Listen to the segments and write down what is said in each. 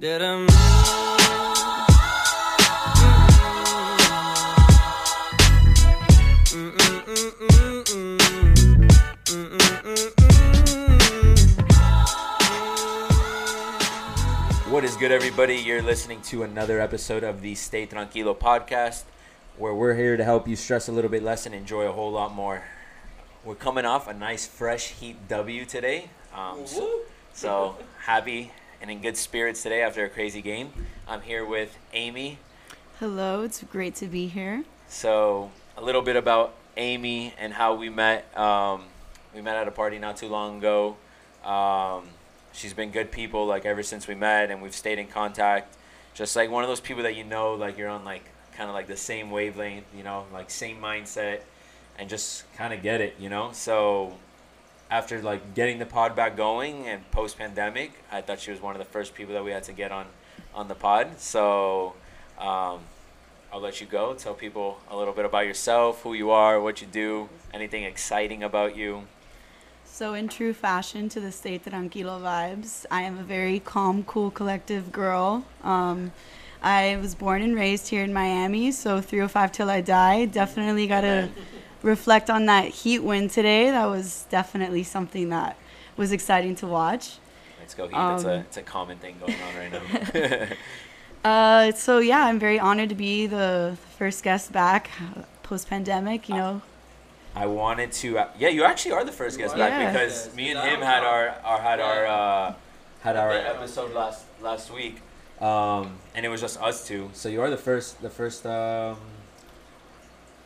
What is good, everybody? You're listening to another episode of the Stay Tranquilo podcast, where we're here to help you stress a little bit less and enjoy a whole lot more. We're coming off a nice, fresh Heat W today. Um, so, so happy and in good spirits today after a crazy game. I'm here with Amy. Hello, it's great to be here. So, a little bit about Amy and how we met. Um, we met at a party not too long ago. Um, she's been good people like ever since we met, and we've stayed in contact. Just like one of those people that you know, like you're on like kind of like the same wavelength, you know, like same mindset, and just kind of get it, you know. So after like getting the pod back going and post pandemic, I thought she was one of the first people that we had to get on on the pod. So um, I'll let you go. Tell people a little bit about yourself, who you are, what you do, anything exciting about you. So, in true fashion to the Stay Tranquilo vibes, I am a very calm, cool, collective girl. Um, I was born and raised here in Miami, so 305 till I die. Definitely got to reflect on that heat win today. That was definitely something that was exciting to watch. Let's go, Heat. it's, a, Um, it's a common thing going on right now. Uh, so, yeah, I'm very honored to be the first guest back post pandemic. You know, I wanted to. Uh, yeah, you actually are the first guest are. back Yeah. because Yes, me and him had our, our had our uh, had our episode last last week, um, and it was just us two. So you are the first the first um,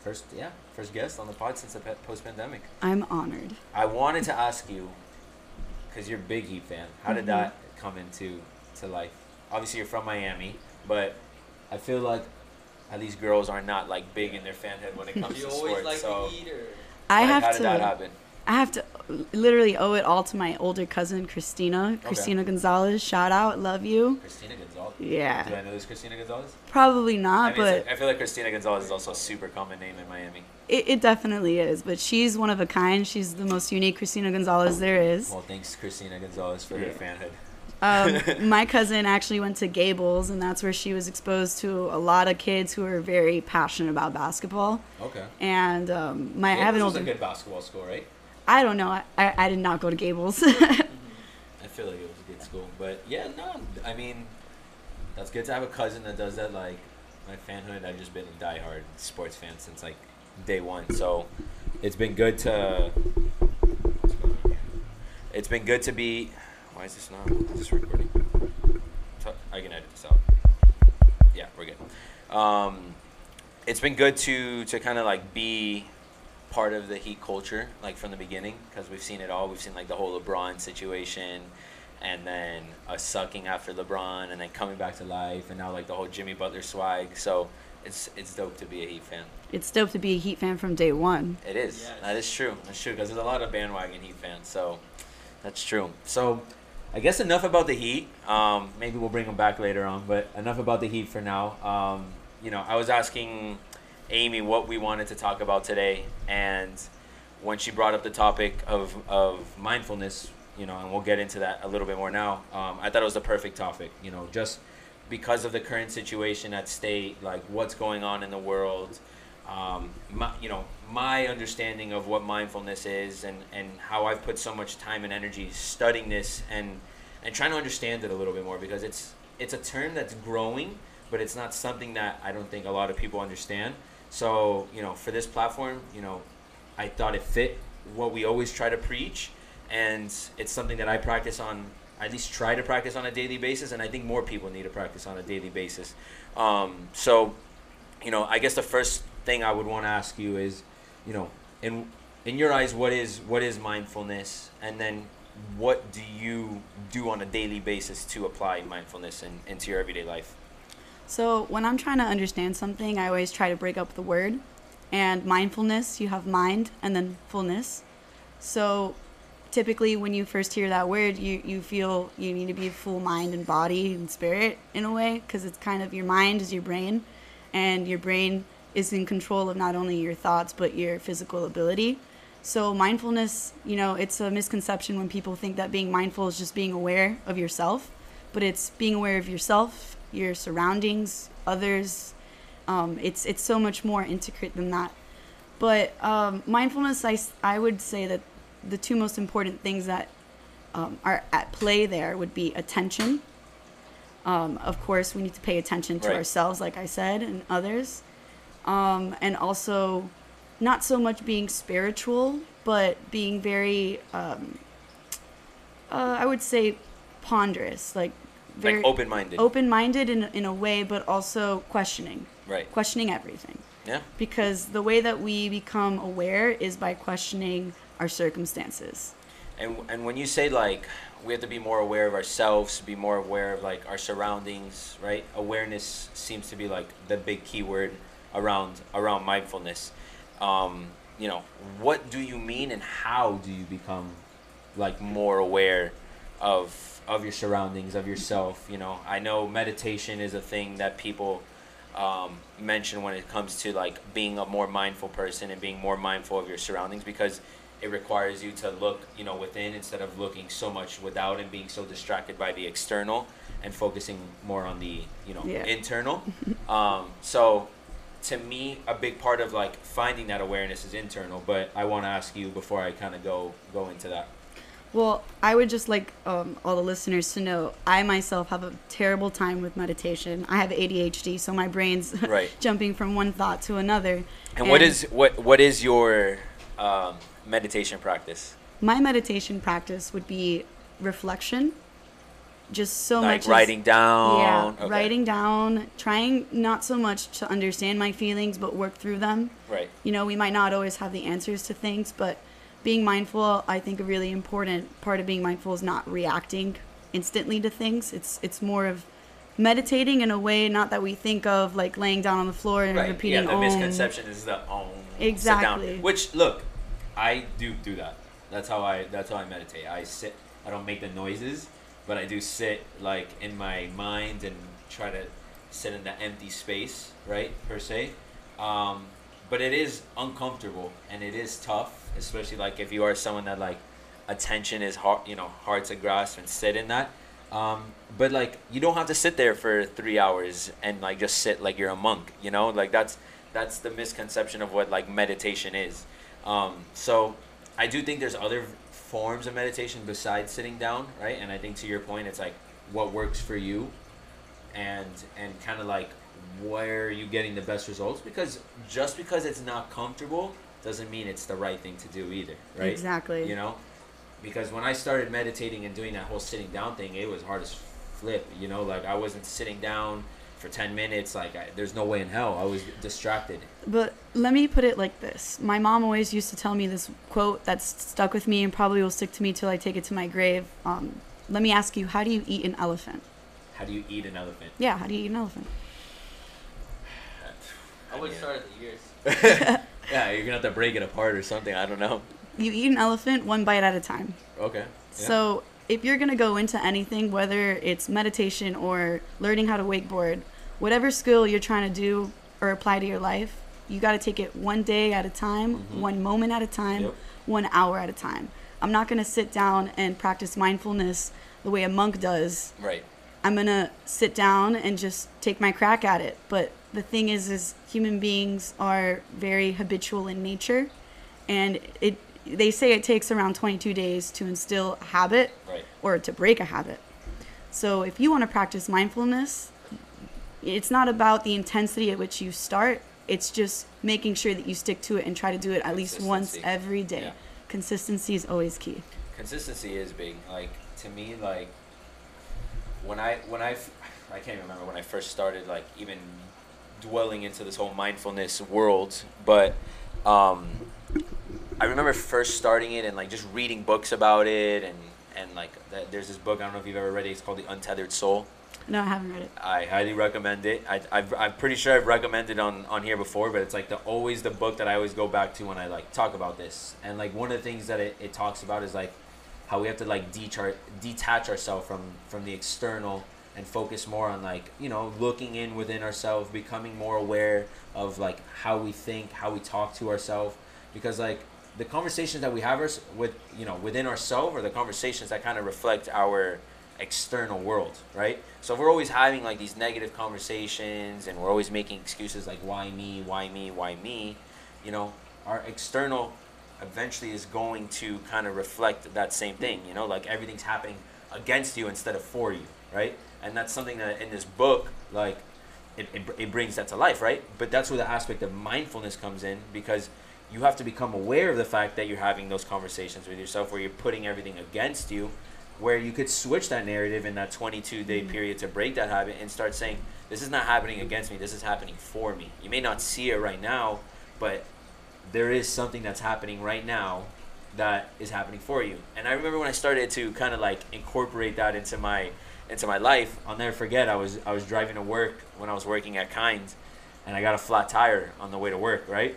first yeah first guest on the pod since the post pandemic. I'm honored. I wanted to ask you because you're a big Heat fan. How did Mhm. that come into to life? Obviously, you're from Miami, but I feel like at least girls are not like big in their fanhood when it comes You to sports. like so to eat her. I like, have how to. that happen? I have to literally owe it all to my older cousin Christina. Christina Gonzalez, shout out, love you. Christina Gonzalez. Yeah. Do I know this Christina Gonzalez? Probably I, not, mean, but like- I feel like Christina Gonzalez is also a super common name in Miami. it, it definitely is. But she's one of a kind. She's the most unique Christina Gonzalez there is. Well, thanks Christina Gonzalez for her fanhood. Um, my cousin actually went to Gables, and that's where she was exposed to a lot of kids who are very passionate about basketball. Okay. And um, my I have an was a good basketball school, right? I don't know. I, I, did not go to Gables. I feel like it was a good school, but yeah, no, I mean, that's good to have a cousin that does that. Like my fanhood, I've just been a diehard sports fan since like day one. So it's been good to. It's been good to be. Why is this not? Is this recording? I can edit this out. Yeah, we're good. Um, it's been good to to kind of like be part of the Heat culture, like from the beginning, because we've seen it all. We've seen like the whole LeBron situation, and then us sucking after LeBron, and then coming back to life, and now like the whole Jimmy Butler swag. So it's it's dope to be a Heat fan. it's dope to be a Heat fan from day one. It is. Yes. That is true. That's true because there's a lot of bandwagon Heat fans. So that's true. So I guess enough about the Heat. Um, maybe we'll bring them back later on, but enough about the Heat for now. Um, you know, I was asking Amy what we wanted to talk about today, and when she brought up the topic of of mindfulness, you know, and we'll get into that a little bit more now. Um, I thought it was the perfect topic. You know, just because of the current situation at state, like what's going on in the world, um, my, you know, my understanding of what mindfulness is and, and how I've put so much time and energy studying this and, and trying to understand it a little bit more because it's, it's a term that's growing, but it's not something that I don't think a lot of people understand. So, you know, for this platform, you know, I thought it fit what we always try to preach, and it's something that I practice on. At least try to practice on a daily basis, and I think more people need to practice on a daily basis. Um, so, you know, I guess the first thing I would want to ask you is, you know, in in your eyes, what is what is mindfulness, and then what do you do on a daily basis to apply mindfulness in, into your everyday life? So when I'm trying to understand something, I always try to break up the word. And mindfulness, you have mind and then fullness. So typically when you first hear that word, you, you feel you need to be full mind and body and spirit in a way because it's kind of your mind is your brain and your brain is in control of not only your thoughts but your physical ability. So mindfulness, you know, it's a misconception when people think that being mindful is just being aware of yourself, but it's being aware of yourself, your surroundings, others. Um, it's it's so much more intricate than that. But um, mindfulness i would say that the two most important things that um, are at play there would be attention. Um, of course, we need to pay attention to Right. ourselves, like I said, and others. Um, and also, not so much being spiritual, but being very, um, uh, I would say, ponderous, like very like open minded. open-minded in, in a way, but also questioning, Right. questioning everything Yeah. because the way that we become aware is by questioning our circumstances. And and when you say like we have to be more aware of ourselves, be more aware of like our surroundings, right? Awareness seems to be like the big key word around around mindfulness. Um, you know, what do you mean and how do you become like more aware of of your surroundings, of yourself, you know? I know meditation is a thing that people um, mention when it comes to like being a more mindful person and being more mindful of your surroundings because it requires you to look you know within instead of looking so much without and being so distracted by the external and focusing more on the you know Yeah. internal um, so to me a big part of like finding that awareness is internal but i want to ask you before i kind of go go into that Well, I would just like um, all the listeners to know I myself have a terrible time with meditation. I have ADHD, so my brain's Right. jumping from one thought to another. and, what is what what is your um, meditation practice my meditation practice would be reflection. Just so like much as- writing down Yeah, Okay. writing down, trying not so much to understand my feelings, but work through them. right You know, we might not always have the answers to things, but being mindful, I think a really important part of being mindful is not reacting instantly to things. It's it's more of meditating in a way not that we think of like laying down on the floor and right repeating yeah the Om. misconception is the sit Exactly. down. which look i do do that that's how i that's how i meditate i sit i don't make the noises but i do sit like in my mind and try to sit in the empty space right per se um, but it is uncomfortable and it is tough especially like if you are someone that like attention is hard you know hard to grasp and sit in that um, but like you don't have to sit there for three hours and like just sit like you're a monk you know? Like that's that's the misconception of what like meditation is. Um, so i do think there's other forms of meditation besides sitting down right? And i think to your point it's like what works for you and and kind of like where are you getting the best results because just because it's not comfortable doesn't mean it's the right thing to do either right Exactly. you know because when i started meditating and doing that whole sitting down thing it was hard as flip you know like i wasn't sitting down for 10 minutes like I, there's no way in hell i was distracted But let me put it like this. My mom always used to tell me this quote that's stuck with me and probably will stick to me till I take it to my grave. Um, let me ask you, how do you eat an elephant? how do you eat an elephant Yeah, how do you eat an elephant? I would Yeah. start at the ears. yeah you're gonna have to break it apart or something i don't know You eat an elephant one bite at a time. okay yeah. So if you're gonna go into anything, whether it's meditation or learning how to wakeboard, whatever skill you're trying to do or apply to your life, you got to take it one day at a time, Mhm. one moment at a time, Yep. one hour at a time. I'm not gonna sit down and practice mindfulness the way a monk does. right I'm gonna sit down and just take my crack at it. But the thing is, is human beings are very habitual in nature, and it they say it takes around 22 days to instill a habit right or to break a habit. So if you want to practice mindfulness, it's not about the intensity at which you start. It's just making sure that you stick to it and try to do it at least once every day. Yeah. Consistency is always key. consistency is big like to me like when i when i i can't remember when i first started like even dwelling into this whole mindfulness world but um i remember first starting it and like just reading books about it and and like that, there's this book i don't know if you've ever read it it's called the untethered soul No, I haven't read it. I highly recommend it. I, I've, I'm pretty sure I've recommended on, on here before, but it's like the always the book that I always go back to when I like talk about this. And like one of the things that it, it talks about is like how we have to like detach detach ourselves from from the external and focus more on like you know looking in within ourselves, becoming more aware of like how we think, how we talk to ourselves, because like the conversations that we have with you know within ourselves are the conversations that kind of reflect our external world, right? So if we're always having like these negative conversations and we're always making excuses like why me, why me, why me, you know, our external eventually is going to kind of reflect that same thing, you know, like everything's happening against you instead of for you, right? And that's something that in this book, like, it, it, it brings that to life, right? But that's where the aspect of mindfulness comes in because you have to become aware of the fact that you're having those conversations with yourself where you're putting everything against you where you could switch that narrative in that 22 day mm-hmm. period to break that habit and start saying this is not happening against me. This is happening for me. You may not see it right now but there is something that's happening right now that is happening for you. And i remember when i started to kind of like incorporate that into my into my life i'll never forget i was i was driving to work when i was working at kinds and i got a flat tire on the way to work right?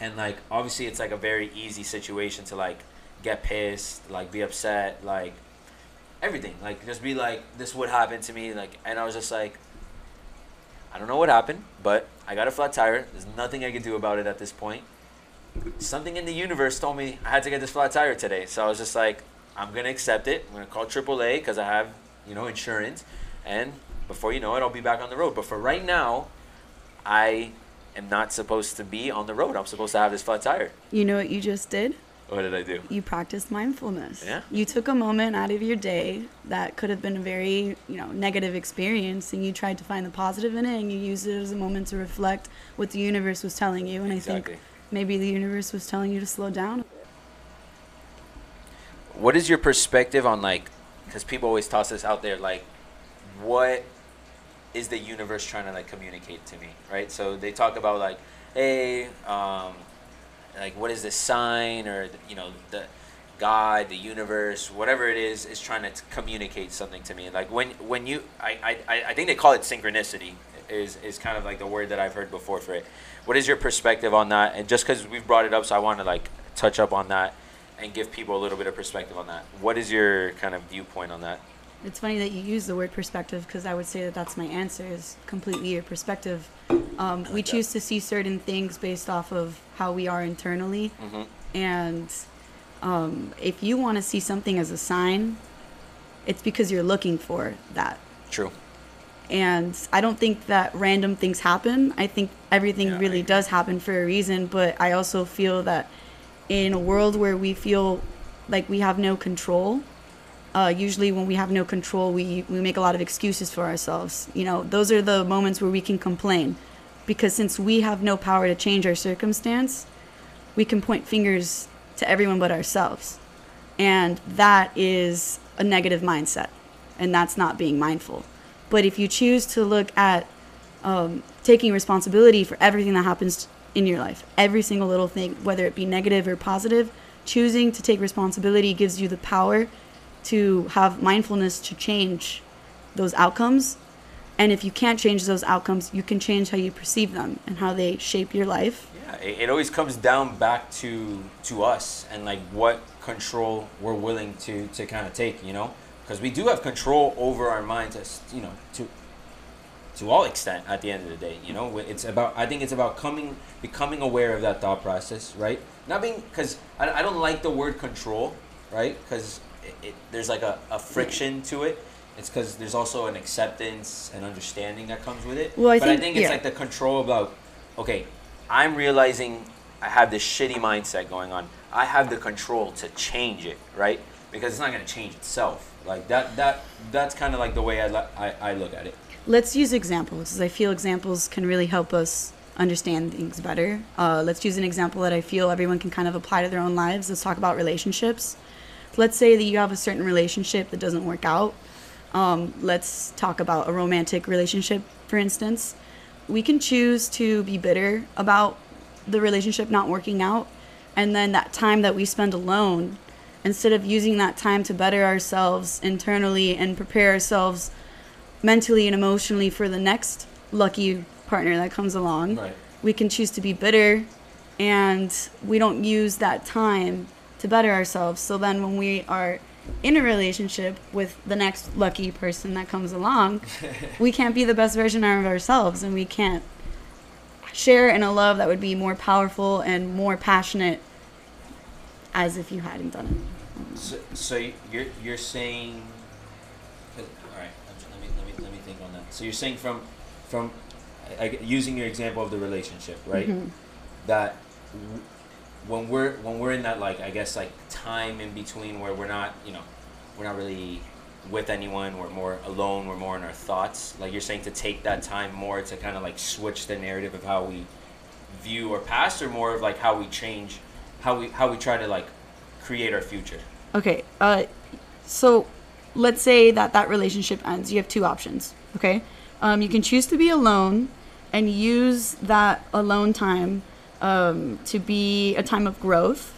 And like obviously it's like a very easy situation to like get pissed like be upset like everything. Like just be like this would happen to me like and i was just like i don't know what happened but i got a flat tire. There's nothing i can do about it at this point something in the universe told me i had to get this flat tire today. So i was just like i'm gonna accept it. I'm gonna call aaa because i have you know insurance. And before you know it i'll be back on the road. But for right now i am not supposed to be on the road. I'm supposed to have this flat tire. You know what you just did? what did i do? You practiced mindfulness. Yeah. You took a moment out of your day that could have been a very, you know, negative experience and you tried to find the positive in it and you used it as a moment to reflect what the universe was telling you. And I think maybe the universe was telling you to slow down. what is your perspective on like because people always toss this out there like what is the universe trying to like communicate to me right? So they talk about like hey um like what is the sign or you know the god the universe whatever it is is trying to t- communicate something to me. Like when when you I, I i think they call it synchronicity is is kind of like the word that i've heard before for it what is your perspective on that and just because we've brought it up so i want to like touch up on that and give people a little bit of perspective on that what is your kind of viewpoint on that It's funny that you use the word perspective because I would say that that's my answer is completely your perspective. Um, we choose to see certain things based off of how we are internally. mm-hmm. And um, if you want to see something as a sign, it's because you're looking for that. true And I don't think that random things happen. I think everything Yeah, really does happen for a reason. But I also feel that in a world where we feel like we have no control, uh, usually when we have no control, we, we make a lot of excuses for ourselves. You know, those are the moments where we can complain. Because since we have no power to change our circumstance, we can point fingers to everyone but ourselves. And that is a negative mindset. And that's not being mindful. But if you choose to look at um, taking responsibility for everything that happens in your life, every single little thing, whether it be negative or positive, choosing to take responsibility gives you the power to have mindfulness to change those outcomes. And if you can't change those outcomes, you can change how you perceive them and how they shape your life. yeah it, always comes down back to to us and like what control we're willing to to kind of take you know because we do have control over our minds as you know to to all extent at the end of the day you know? It's about i think it's about coming becoming aware of that thought process right? Not being because I, I don't like the word control right? Because it, it, there's like a, a friction to it. It's because there's also an acceptance and understanding that comes with it. Well, I but i think- think it's yeah. like the control about okay i'm realizing i have this shitty mindset going on. I have the control to change it right because it's not going to change itself like that that that's kind of like the way I, li- I i look at it Let's use examples, because I feel examples can really help us understand things better. Uh, let's use an example that I feel everyone can kind of apply to their own lives. Let's talk about relationships. Let's say that you have a certain relationship that doesn't work out. Um, let's talk about a romantic relationship, for instance. We can choose to be bitter about the relationship not working out, and then that time that we spend alone, instead of using that time to better ourselves internally and prepare ourselves mentally and emotionally for the next lucky partner that comes along. Right. We can choose to be bitter and we don't use that time to better ourselves. So then when we are in a relationship with the next lucky person that comes along, we can't be the best version of ourselves and we can't share in a love that would be more powerful and more passionate as if you hadn't done it. So, so you're you're saying all right. Let me let me let me think on that. So you're saying from from I, using your example of the relationship, right? Mhm. That w- when we're when we're in that like I guess like time in between where we're not you know we're not really with anyone we're more alone we're more in our thoughts like you're saying to take that time more to kind of like switch the narrative of how we view our past or more of like how we change how we how we try to like create our future Okay. Uh, so let's say that that relationship ends. You have two options. Okay. Um, you can choose to be alone and use that alone time um, to be a time of growth.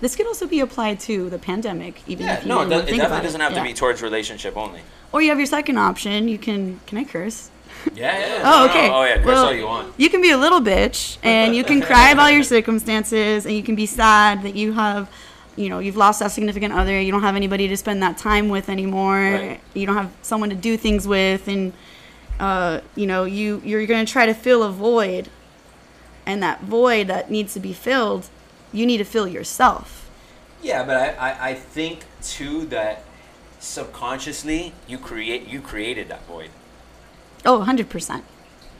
This could also be applied to the pandemic, even yeah if you no it, didn't do- really it definitely doesn't have Yeah. to be towards relationship only Or you have your second option. You can. Can I curse? Yeah yeah Oh, okay. oh yeah curse Well, all you want You can be a little bitch and you can cry about your circumstances and you can be sad that you have, you know, you've lost that significant other. You don't have anybody to spend that time with anymore. Right. You don't have someone to do things with and, uh, you know, you, you're going to try to fill a void. And that void that needs to be filled, you need to fill yourself. Yeah, but I, I, I think too that subconsciously you create you created that void. Oh, 100%.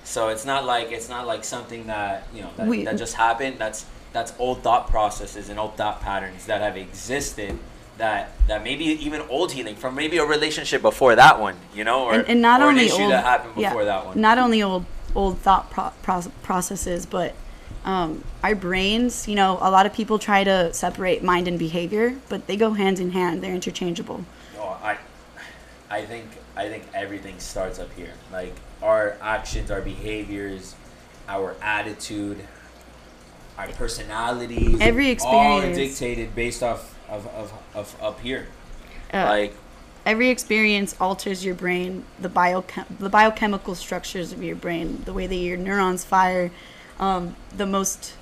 So it's not like it's not like something that you know that, We- that just happened. That's that's old thought processes and old thought patterns that have existed. That that maybe even old healing from maybe a relationship before that one, you know, or, and, and not or only an issue old, that happened yeah, before that one. Not only old old thought pro- pro- processes, but um, our brains. You know, a lot of people try to separate mind and behavior, but they go hand in hand. They're interchangeable. No, I, I think I think everything starts up here. Like our actions, our behaviors, our attitude, our personalities. Every experience. all are dictated based off of, of, of up here. Uh, like Every experience alters your brain, the biochem- the biochemical structures of your brain, the way that your neurons fire. Um, the most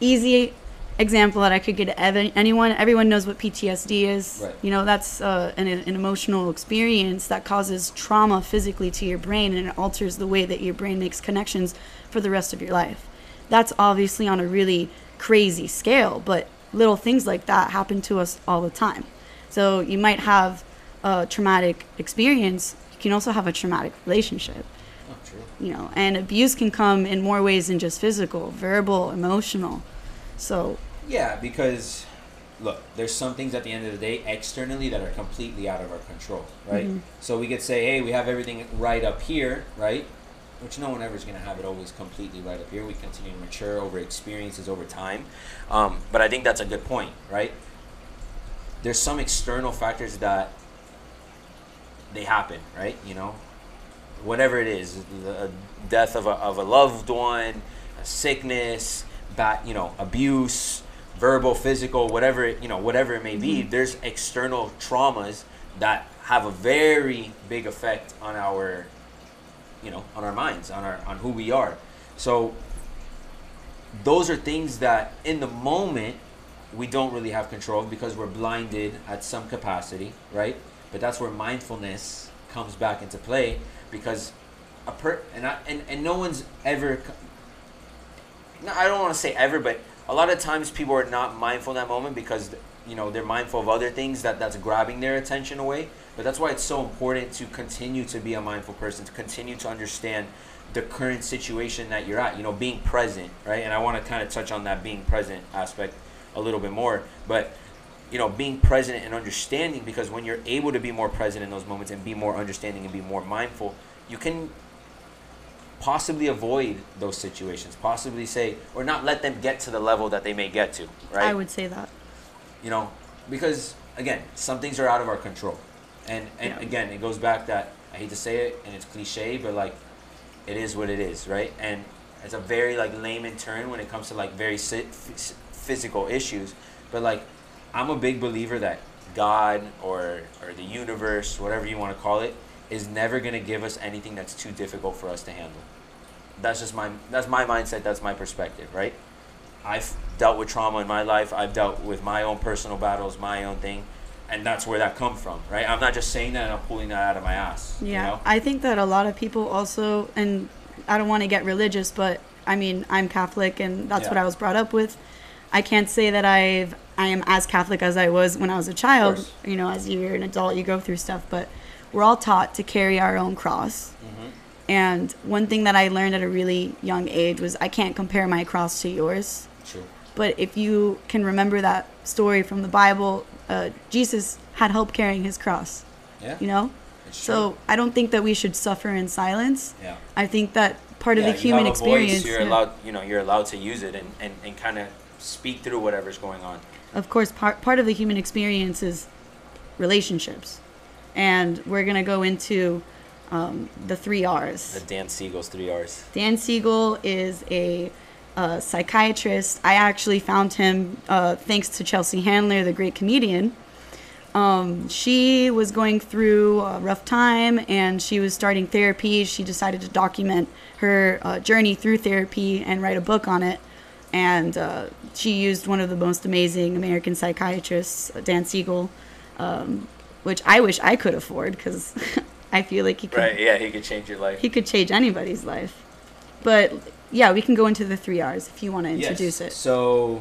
easy example that I could get ev- anyone, everyone knows what PTSD is. Right. You know, that's uh, an, an emotional experience that causes trauma physically to your brain and it alters the way that your brain makes connections for the rest of your life. That's obviously on a really crazy scale, but little things like that happen to us all the time. So you might have a traumatic experience, you can also have a traumatic relationship oh, true. you know and abuse can come in more ways than just physical verbal emotional so Yeah, because look, there's some things at the end of the day externally that are completely out of our control, right? Mhm. So we could say, hey, we have everything right up here, right? Which no one ever is going to have it always completely right up here. We continue to mature over experiences over time. Um, but I think that's a good point, right? There's some external factors that they happen, right? You know, whatever it is, the death of a, of a loved one, a sickness, bad, you know, abuse, verbal, physical, whatever it, you know, whatever it may be. Mm-hmm. There's external traumas that have a very big effect on our, you know, on our minds, on our on who we are. So those are things that in the moment we don't really have control of because we're blinded at some capacity, right? But that's where mindfulness comes back into play because a per and I, and, and no one's ever no, I don't want to say ever, but a lot of times people are not mindful in that moment because you know they're mindful of other things that that's grabbing their attention away. But that's why it's so important to continue to be a mindful person, to continue to understand the current situation that you're at. You know, being present, right? And I want to kind of touch on that being present aspect a little bit more, but you know, being present and understanding because when you're able to be more present in those moments and be more understanding and be more mindful, you can possibly avoid those situations, possibly say or not let them get to the level that they may get to, right? i would say that you know, because again, some things are out of our control. And and Yeah. again, it goes back that I hate to say it and it's cliche, but like it is what it is, right? And it's a very like layman turn when it comes to like very si- phys- physical issues, but like I'm a big believer that God or or the universe, whatever you want to call it, is never going to give us anything that's too difficult for us to handle. That's just my that's my mindset, that's my perspective, right? I've dealt with trauma in my life. I've dealt with my own personal battles, my own thing, and that's where that come from, right? I'm not just saying that and I'm pulling that out of my ass. yeah You know? i think that a lot of people also and i don't want to get religious but i mean i'm catholic and that's what i was brought up with i can't say that i've i am as catholic as i was when i was a child you know as you're an adult you go through stuff but we're all taught to carry our own cross Mhm. And one thing that I learned at a really young age was I can't compare my cross to yours. True. But if you can remember that story from the Bible, uh, Jesus had help carrying his cross, Yeah. you know? So I don't think that we should suffer in silence. Yeah. I think that part of Yeah, the human you have a experience. Voice, you're yeah. allowed, you know, you're allowed to use it and, and, and kind of speak through whatever's going on. of course, part part of the human experience is relationships, and we're gonna go into um, the three R's. The Dan Siegel's three R's. Dan Siegel is a, uh psychiatrist. I actually found him uh, thanks to Chelsea Handler, the great comedian. Um, she was going through a rough time and she was starting therapy. She decided to document her uh, journey through therapy and write a book on it. And uh, she used one of the most amazing American psychiatrists, uh, Dan Siegel, um, which I wish I could afford because I feel like he could Right. Yeah, he could change your life. he could change anybody's life. But yeah, we can go into the three R's if you want to introduce it. So,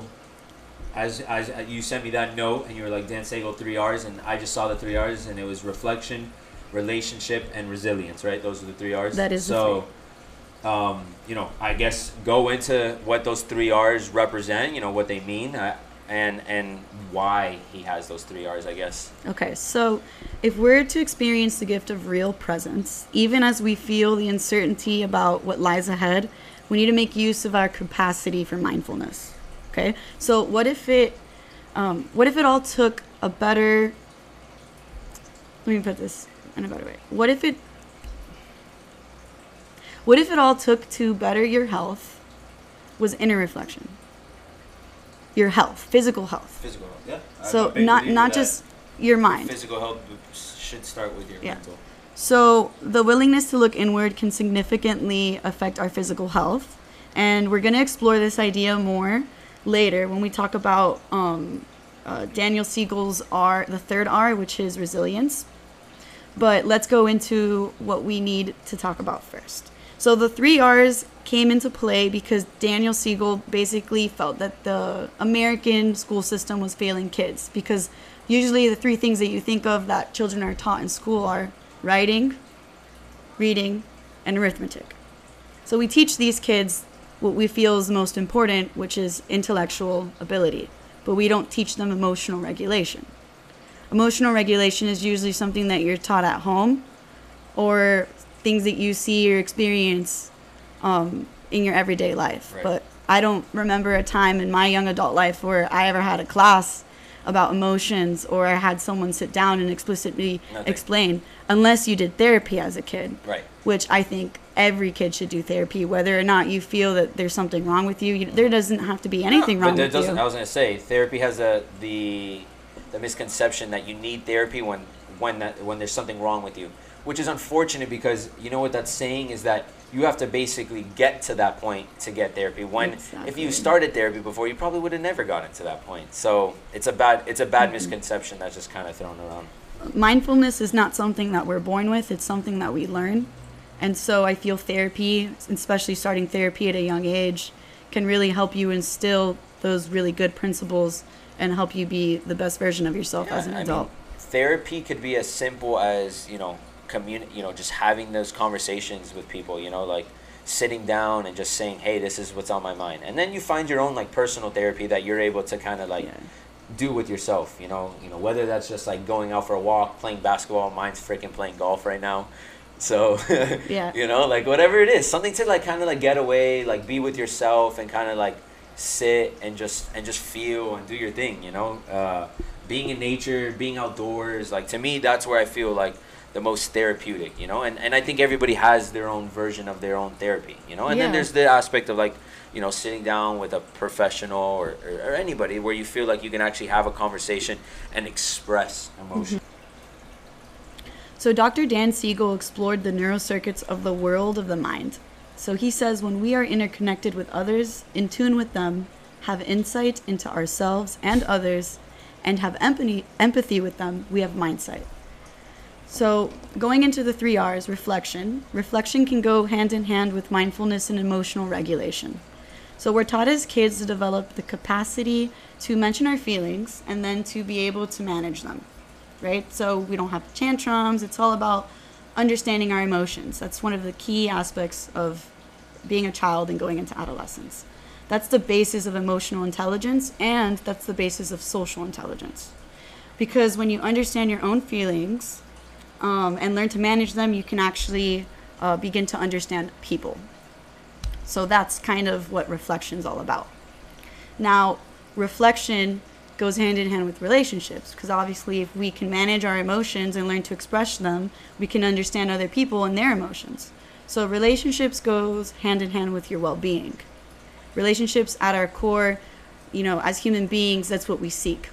as, as uh, you sent me that note and you were like Dan Siegel three R's, and I just saw the three R's, and it was reflection, relationship, and resilience. Right, those are the three R's. That is the so. Um, you know, I guess go into what those three R's represent. You know what they mean, uh, and and why he has those three R's. I guess. Okay, so if we're to experience the gift of real presence, even as we feel the uncertainty about what lies ahead, we need to make use of our capacity for mindfulness. Okay, so what if it, um, what if it all took a better? Let me put this in a better way. What if it? What if it all took to better your health, was inner reflection. Your health, physical health. Physical health. Yeah. So not not just your mind. physical health should start with your Yeah. mental. So, the willingness to look inward can significantly affect our physical health. And we're going to explore this idea more later when we talk about um, uh, Daniel Siegel's R, the third R, which is resilience. But let's go into what we need to talk about first. So, the three R's came into play because Daniel Siegel basically felt that the American school system was failing kids. Because usually, the three things that you think of that children are taught in school are writing, reading, and arithmetic. So we teach these kids what we feel is most important, which is intellectual ability, but we don't teach them emotional regulation. Emotional regulation is usually something that you're taught at home or things that you see or experience um, in your everyday life. Right. But I don't remember a time in my young adult life where I ever had a class about emotions or I had someone sit down and explicitly Nothing. explain unless you did therapy as a kid Right. which I think every kid should do therapy, whether or not you feel that there's something wrong with you. you there doesn't have to be anything wrong but with doesn't. you. I was gonna say therapy has a the the misconception that you need therapy when when that when there's something wrong with you, which is unfortunate because you know what that's saying is that you have to basically get to that point to get therapy. When if you started therapy before, you probably would have never gotten to that point. So it's a bad it's a Mm-hmm. bad misconception that's just kind of thrown around. Mindfulness is not something that we're born with, it's something that we learn. And so I feel therapy, especially starting therapy at a young age, can really help you instill those really good principles and help you be the best version of yourself as an I mean, adult. Therapy could be as simple as you know, communi- you know, just having those conversations with people. You know, like sitting down and just saying, "Hey, this is what's on my mind," and then you find your own like personal therapy that you're able to kind of like Yeah. do with yourself. You know, you know whether that's just like going out for a walk, playing basketball. Mine's freaking playing golf right now. So Yeah. you know, like whatever it is, something to like kind of like get away, like be with yourself and kind of like sit and just and just feel and do your thing. You know, uh, being in nature, being outdoors. Like to me, that's where I feel like the most therapeutic. You know, and and I think everybody has their own version of their own therapy. You know, and then there's the aspect of like you know sitting down with a professional or, or, or anybody where you feel like you can actually have a conversation and express emotion. Mm-hmm. So, Dr. Dan Siegel explored the neurocircuits of the world of the mind. So, he says when we are interconnected with others, in tune with them, have insight into ourselves and others, and have empathy, empathy with them, we have mindsight. So, going into the three R's, reflection. Reflection can go hand in hand with mindfulness and emotional regulation. So, we're taught as kids to develop the capacity to mention our feelings and then to be able to manage them, right? So, we don't have tantrums. It's all about understanding our emotions. That's one of the key aspects of being a child and going into adolescence. That's the basis of emotional intelligence and that's the basis of social intelligence. Because when you understand your own feelings um, and learn to manage them, you can actually uh, begin to understand people. So that's kind of what reflection is all about. Now, reflection goes hand in hand with relationships because obviously if we can manage our emotions and learn to express them we can understand other people and their emotions so relationships goes hand in hand with your well-being relationships at our core you know as human beings that's what we seek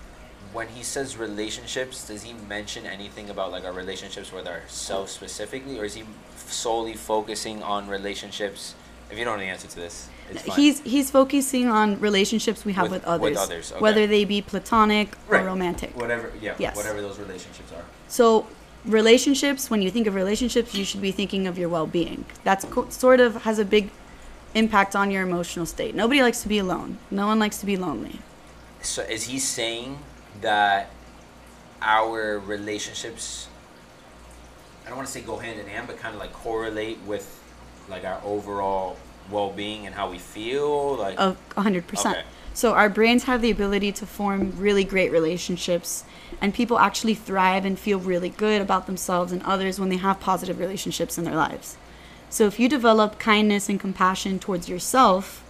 when he says relationships does he mention anything about like our relationships with ourselves specifically or is he solely focusing on relationships if you don't know the answer to this it's fine. he's he's focusing on relationships we have With- with, others, with others, okay. whether they be platonic Right. or romantic whatever yeah Yes. whatever those relationships are So, relationships, when you think of relationships, you should be thinking of your well being. That's co- sort of has a big impact on your emotional state. Nobody likes to be alone, no one likes to be lonely. So is he saying that our relationships I don't want to say go hand in hand, but kind of like correlate with like our overall well being and how we feel? Like Of 100%. Okay. So, our brains have the ability to form really great relationships, and people actually thrive and feel really good about themselves and others when they have positive relationships in their lives. So, if you develop kindness and compassion towards yourself,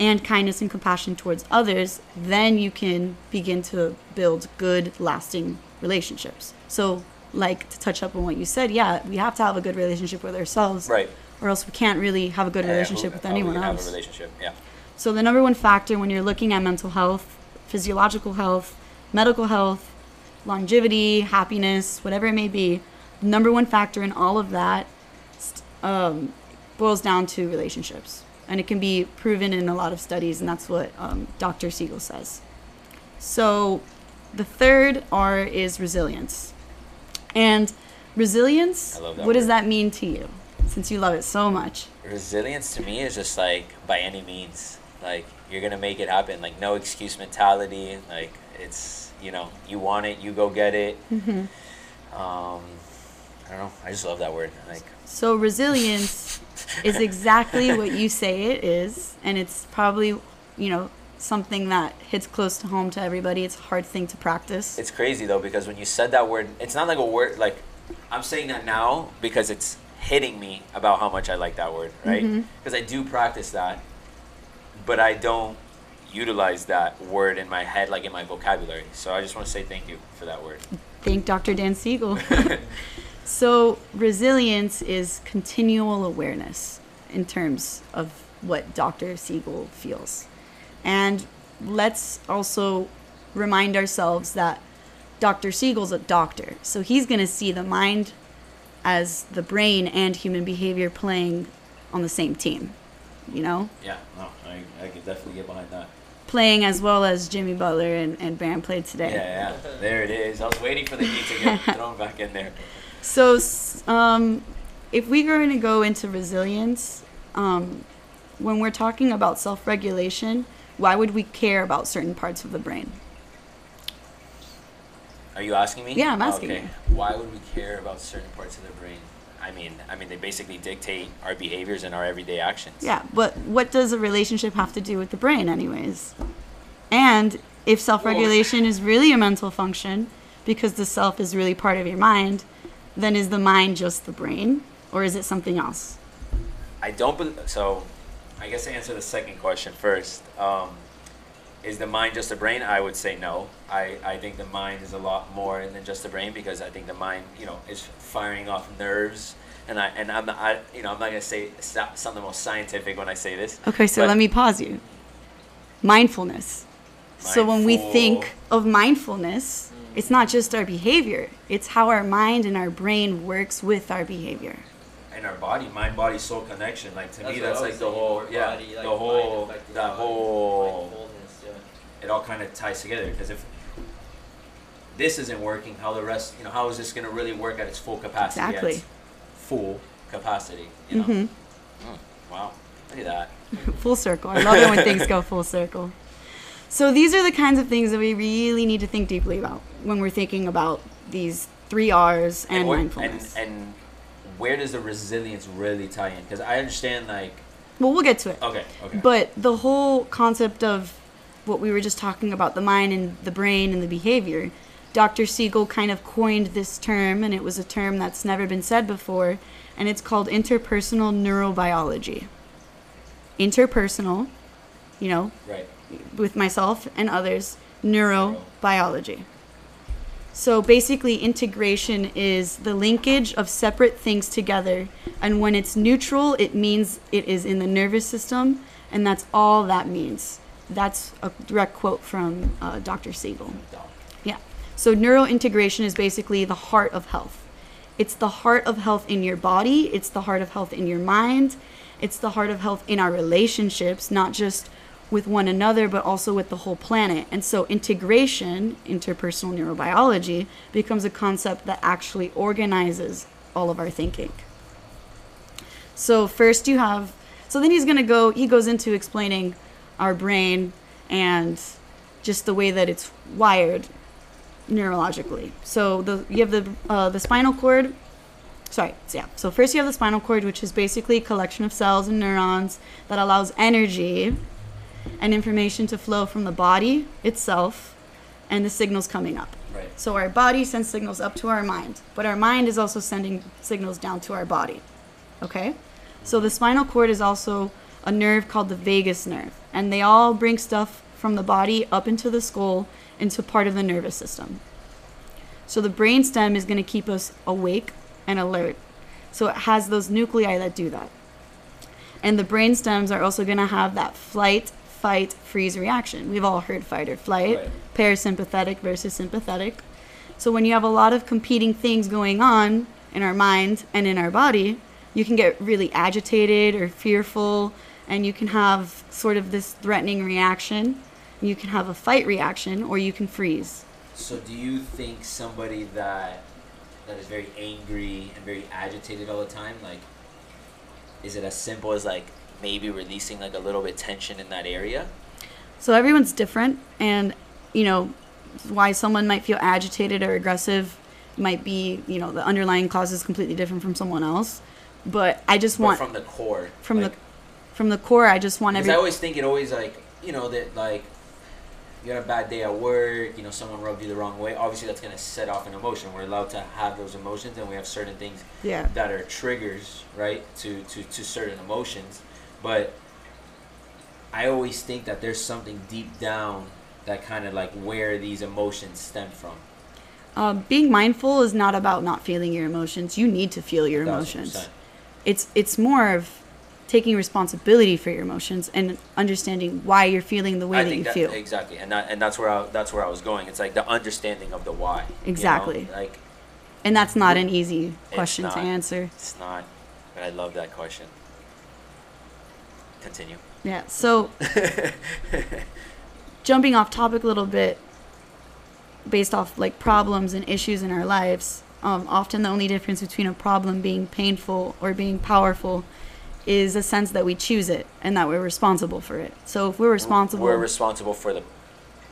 and kindness and compassion towards others, then you can begin to build good, lasting relationships. So, like to touch up on what you said, yeah, we have to have a good relationship with ourselves, right. or else we can't really have a good Yeah, relationship who- with anyone else. Have a relationship. Yeah. So, the number one factor when you're looking at mental health, physiological health, medical health, longevity, happiness, whatever it may be, the number one factor in all of that um, boils down to relationships. And it can be proven in a lot of studies, and that's what um, Dr. Siegel says. So, the third R is resilience. And resilience, I love that what does that mean to you? Since you love it so much. Resilience to me is just like by any means. Like you're gonna make it happen. Like no excuse mentality. Like it's you know you want it, you go get it. hmm Um, don't know. I just love that word. Like So resilience is exactly what you say it is, and it's probably, you know, something that hits close to home to everybody. It's a hard thing to practice. It's crazy though because when you said that word, it's not like a word like I'm saying that now because it's hitting me about how much I like that word, right? Mm-hmm. Because I do practice that, but I don't utilize that word in my head like in my vocabulary. So I just want to say thank you for that word. Thank Dr. Dan Siegel. so resilience is continual awareness in terms of what Dr. Siegel feels. And let's also remind ourselves that Dr. Siegel's a doctor. So he's going to see the mind as the brain and human behavior playing on the same team. You know? yeah, no, I, I could definitely get behind that. Playing as well as Jimmy Butler and, and Bam played today. Yeah, yeah, there it is. I was waiting for the heat to get thrown back in there. So, um, if we're going to go into resilience, um, when we're talking about self regulation, why would we care about certain parts of the brain? Are you asking me? Yeah, I'm asking okay. you. Why would we care about certain parts of the brain? I mean, I mean, they basically dictate our behaviors and our everyday actions. Yeah, but what does a relationship have to do with the brain, anyways? And if self regulation is really a mental function, because the self is really part of your mind, then is the mind just the brain, or is it something else? I don't. bel so, I guess to answer the second question first. Um, is the mind just a brain? I would say no. I, I think the mind is a lot more than just the brain because I think the mind, you know, is firing off nerves. And I and I'm not, I, you know, I'm not gonna say something most scientific when I say this. Okay, so let me pause you. Mindfulness. So when we think of mindfulness, it's not just our behavior, it's how our mind and our brain works with our behavior. and our body, mind, body, soul connection. Like to That's me, that's like the whole, your yeah, body, like, the whole, affecting that body, whole, mindfulness, yeah. it all kind of ties together. Because if this isn't working, how the rest, you know, how is this going to really work at its full capacity? Exactly. its full capacity. You know. Mhm. Mm, wow, look at that. Full circle. I love it when things go full circle. So these are the kinds of things that we really need to think deeply about when we're thinking about these three R's and, what- mindfulness. And, and where does the resilience really tie in? Because I understand like Well, we'll get to it. okay, okay, But the whole concept of what we were just talking about the mind and the brain and the behavior, Dr. Siegel kind of coined this term, and it was a term that's never been said before, and it's called interpersonal neurobiology. Interpersonal, you know, right, with myself and others, neurobiology. So basically, integration is the linkage of separate things together. And when it's neural, it means it is in the nervous system, and that's all that means. That's a direct quote from uh, Dr. Siegel. Yeah. So neurointegration is basically the heart of health. It's the heart of health in your body, it's the heart of health in your mind, it's the heart of health in our relationships, not just with one another, but also with the whole planet. And so integration, interpersonal neurobiology, becomes a concept that actually organizes all of our thinking. So first you have so then he's going to go he goes into explaining our brain and just the way that it's wired neurologically. So the you have the uh, the spinal cord. Sorry, so yeah. So first you have the spinal cord, which is basically a collection of cells and neurons that allows energy and information to flow from the body itself and the signals coming up. right, So our body sends signals up to our mind, but our mind is also sending signals down to our body. Okay? So the spinal cord is also a nerve called the vagus nerve, and they all bring stuff from the body up into the skull into part of the nervous system. So the brainstem is going to keep us awake and alert. So it has those nuclei that do that. And the brain stems are also going to have that flight, fight, freeze reaction. We've all heard fight or flight, Right. parasympathetic versus sympathetic. So when you have a lot of competing things going on in our mind and in our body, you can get really agitated or fearful, and you can have sort of this threatening reaction. You can have a fight reaction, or you can freeze. So do you think somebody that that is very angry and very agitated all the time, like, is it as simple as like maybe releasing like a little bit tension in that area? So everyone's different, and you know why someone might feel agitated or aggressive might be you know the underlying cause is completely different from someone else. But I just But want from the core, from like, the from the core, I just want Because every I always think it always like you know that like you had a bad day at work, you know someone rubbed you the wrong way. Obviously, that's gonna set off an emotion. We're allowed to have those emotions, and we have certain things yeah that are triggers, right, to to to certain emotions. But I always think that there's something deep down that kind of like where these emotions stem from. um, being mindful is not about not feeling your emotions. You need to feel your 1000%. emotions. It's it's more of taking responsibility for your emotions and understanding why you're feeling the way I that you that, feel. exactly, and that, and that's where I, that's where I was going. It's like the understanding of the why. you know? Exactly. Like And that's not an easy question not. to answer. It's not, but I love that question. Continue. Yeah. So jumping off topic a little bit based off like problems and issues in our lives um, often the only difference between a problem being painful or being powerful is a sense that we choose it and that we're responsible for it so if we're responsible We're responsible for the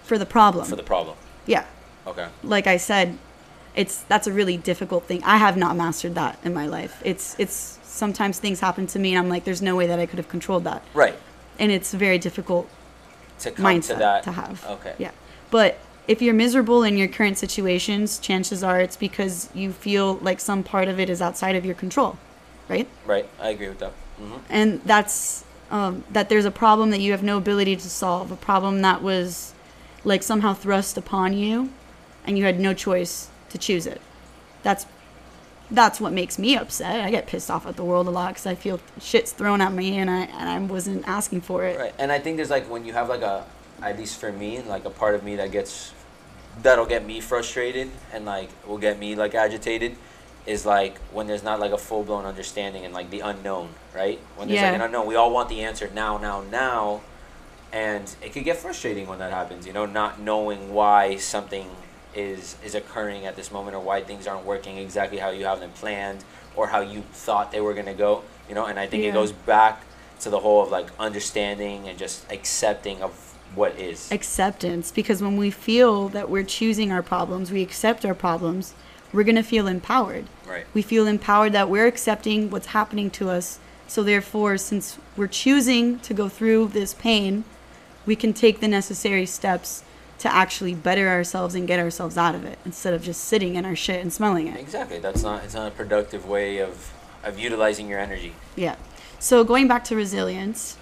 for the problem for the problem. yeah Okay. like i said it's that's a really difficult thing i have not mastered that in my life it's it's sometimes things happen to me and i'm like there's no way that i could have controlled that Right. and it's very difficult To come mindset to that. to have. Okay. Yeah. But if you're miserable in your current situations, chances are it's because you feel like some part of it is outside of your control, right? Right. I agree with that. hmm And that's um, that there's a problem that you have no ability to solve, a problem that was like somehow thrust upon you, and you had no choice to choose it. That's that's what makes me upset. I get pissed off at the world a lot because I feel shit's thrown at me, and I and I wasn't asking for it. Right. And I think there's like when you have like a, at least for me, like a part of me that gets, that'll get me frustrated and like will get me like agitated, is like when there's not like a full blown understanding and like the unknown, right? When there's like an unknown, we all want the answer now, now, now, and it could get frustrating when that happens. You know, not knowing why something is is occurring at this moment or why things aren't working exactly how you have them planned or how you thought they were gonna go. You know, and I think it goes back to the whole of like understanding and just accepting of what is. acceptance because when we feel that we're choosing our problems, we accept our problems, we're going to feel empowered. Right. We feel empowered that we're accepting what's happening to us. So, therefore, since we're choosing to go through this pain, we can take the necessary steps to actually better ourselves and get ourselves out of it instead of just sitting in our shit and smelling it. Exactly. That's not. It's not a productive way of of utilizing your energy. Yeah. So going back to resilience,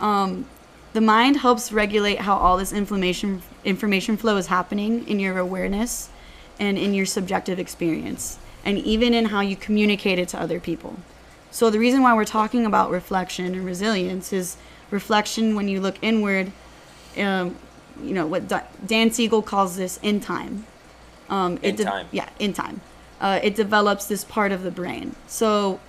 um, the mind helps regulate how all this inflammation information flow is happening in your awareness and in your subjective experience, and even in how you communicate it to other people. So the reason why we're talking about reflection and resilience is reflection when you look inward. Um, you know what Dan Siegel calls this in time. Um, In de- time. Yeah, in time. Uh, it develops this part of the brain. So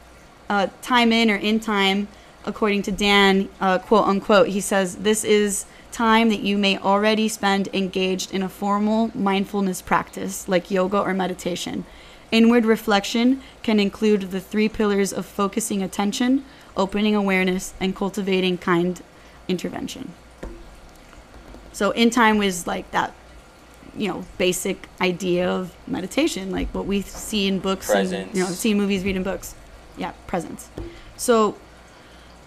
uh, time in or in time, according to Dan, uh, quote unquote, he says, This is time that you may already spend engaged in a formal mindfulness practice like yoga or meditation. Inward reflection can include the three pillars of focusing attention, opening awareness, and cultivating kind intention. So, in time was like that, you know, basic idea of meditation, like what we see in books and, you know, see movies, read in books. Yeah, presence. So,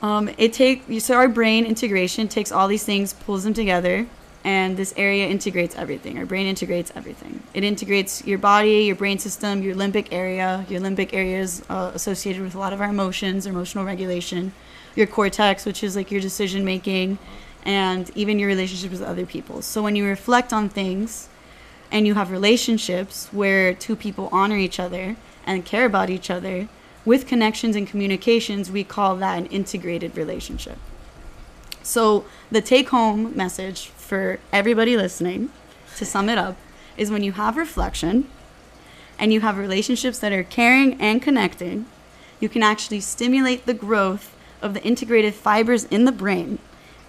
um, it take so our brain integration takes all these things, pulls them together, and this area integrates everything. Our brain integrates everything. It integrates your body, your brainstem, your limbic area. Your limbic area is uh, associated with a lot of our emotions, emotional regulation. Your cortex, which is like your decision making, and even your relationships with other people. So when you reflect on things, and you have relationships where two people honor each other and care about each other with connections and communications, we call that an integrated relationship. So, the take home message for everybody listening, to sum it up, is when you have reflection and you have relationships that are caring and connecting, you can actually stimulate the growth of the integrated fibers in the brain.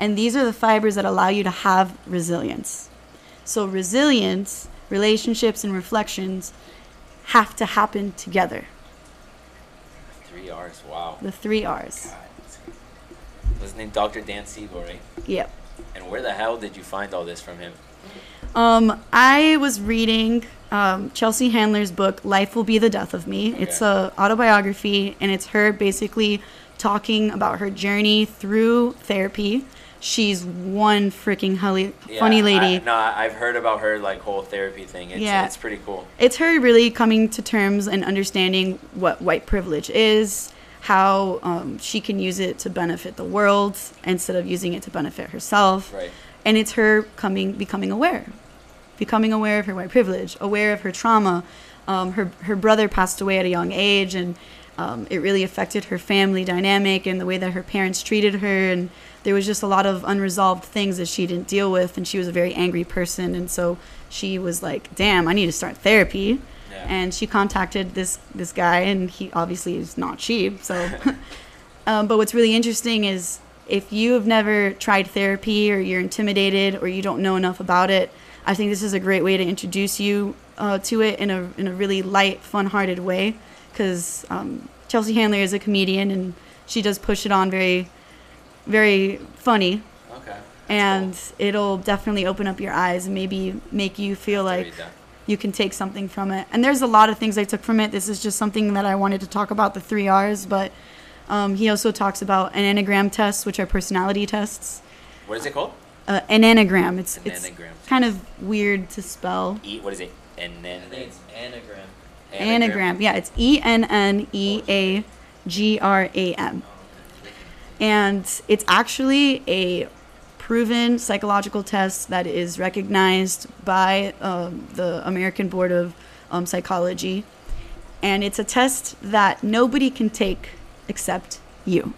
And these are the fibers that allow you to have resilience. So, resilience, relationships, and reflections have to happen together. Three R's. Wow. The three R's. God. Was his name Dr. Dan Siegel, right? Yep. And where the hell did you find all this from him? Um, I was reading um, Chelsea Handler's book, Life Will Be the Death of Me. It's Okay. a autobiography, and it's her basically talking about her journey through therapy. She's one freaking helly, funny lady. I, no, I've heard about her like whole therapy thing. It's, Yeah. it's pretty cool. it's her really coming to terms and understanding what white privilege is, how um, she can use it to benefit the world instead of using it to benefit herself. Right. And it's her coming, becoming aware, becoming aware of her white privilege, aware of her trauma. Um, her her brother passed away at a young age, and um, it really affected her family dynamic and the way that her parents treated her. And there was just a lot of unresolved things that she didn't deal with, and she was a very angry person. And so she was like, "Damn, I need to start therapy." Yeah. And she contacted this this guy, and he obviously is not cheap. So, um, but what's really interesting is if you have never tried therapy, or you're intimidated, or you don't know enough about it, I think this is a great way to introduce you uh, to it in a in a really light, fun-hearted way. Because um, Chelsea Handler is a comedian, and she does push it on very, very funny, Okay. And cool. it'll definitely open up your eyes and maybe make you feel like read you can take something from it. And there's a lot of things I took from it. This is just something that I wanted to talk about the three R's, but um, he also talks about an Enneagram test, which are personality tests. What is it called? Uh, an Enneagram. It's An it's Enneagram. kind of weird to spell. E. What is it? And then I think it's Enneagram. Enneagram. Yeah, it's E N N E A G R A M. And it's actually a proven psychological test that is recognized by um, the American Board of um, Psychology. And it's a test that nobody can take except you.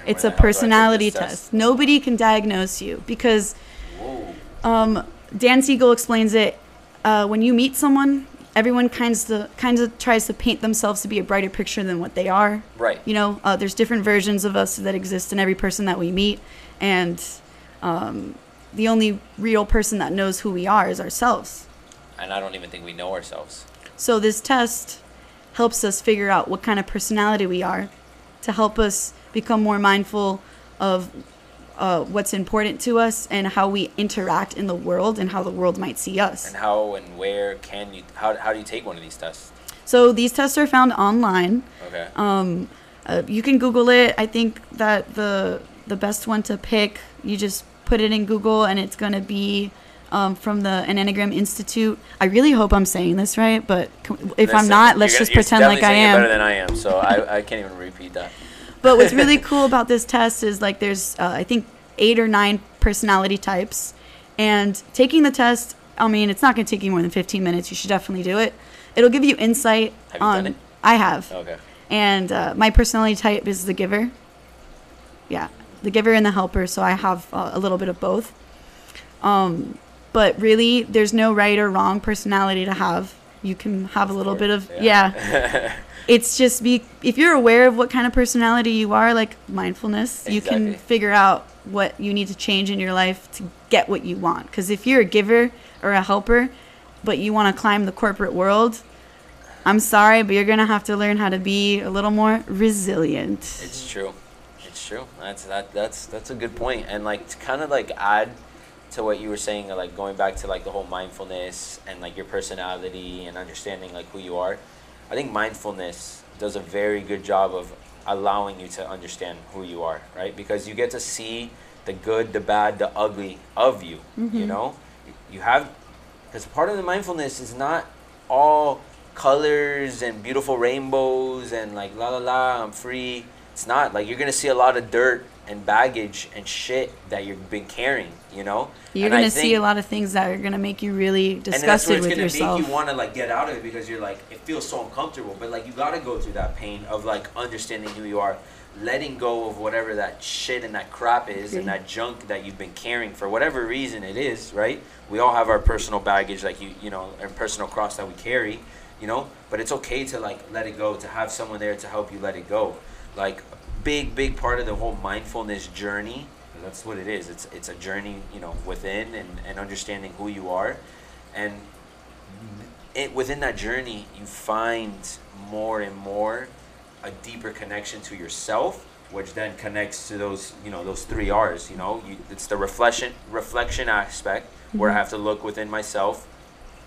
And It's a the hell do I take personality this test. Nobody can diagnose you because um, Dan Siegel explains it. Uh, when you meet someone, everyone kinds of kinds of tries to paint themselves to be a brighter picture than what they are. Right. You know, uh, there's different versions of us that exist in every person that we meet, and um, the only real person that knows who we are is ourselves. And I don't even think we know ourselves. So this test helps us figure out what kind of personality we are, to help us become more mindful of uh, what's important to us and how we interact in the world and how the world might see us. And how and where can you? How, how do you take one of these tests? So these tests are found online. Okay. Um, uh, you can Google it. I think that the the best one to pick, you just put it in Google, and it's gonna be um, from the Enneagram Institute. I really hope I'm saying this right, but if I'm not, let's just pretend like I it Better than I am, so I, I can't even repeat that. But what's really cool about this test is like there's uh, I think eight or nine personality types, and taking the test. I mean, it's not gonna take you more than 15 minutes. You should definitely do it. It'll give you insight Have you on. I have. Okay. and uh, my personality type is the giver. Yeah, the giver and the helper. So I have uh, a little bit of both. Um, but really, there's no right or wrong personality to have. You can have a little bit of yeah. It's just be if you're aware of what kind of personality you are, like mindfulness, you can figure out what you need to change in your life to get what you want. Because if you're a giver or a helper, but you want to climb the corporate world, I'm sorry, but you're gonna have to learn how to be a little more resilient. It's true. It's true. That's that. That's that's a good point. And like to kind of like add to what you were saying, like going back to like the whole mindfulness and like your personality and understanding like who you are. I think mindfulness does a very good job of allowing you to understand who you are, right? Because you get to see the good, the bad, the ugly of you. You mm-hmm. know, you have because part of the mindfulness is not all colors and beautiful rainbows and like la la la I'm free. It's not like you're gonna see a lot of dirt and baggage and shit that you've been carrying. You know, You're And gonna see a lot of things that are gonna make you really and that's disgusted where it's with gonna yourself. make you want to like get out of it because you're like it feels so uncomfortable. But like you gotta go through that pain of like understanding who you are, letting go of whatever that shit and that crap is and that junk that you've been carrying for whatever reason it is. Right? We all have our personal baggage, like you you know, and personal cross that we carry. You know, but it's okay to like let it go. To have someone there to help you let it go. Like big big part of the whole mindfulness journey. That's what it is. It's it's a journey, you know, within and, and understanding who you are, and it within that journey you find more and more a deeper connection to yourself which then connects to those you know those three r's you know you, it's the reflection reflection aspect where i mm-hmm. have to look within myself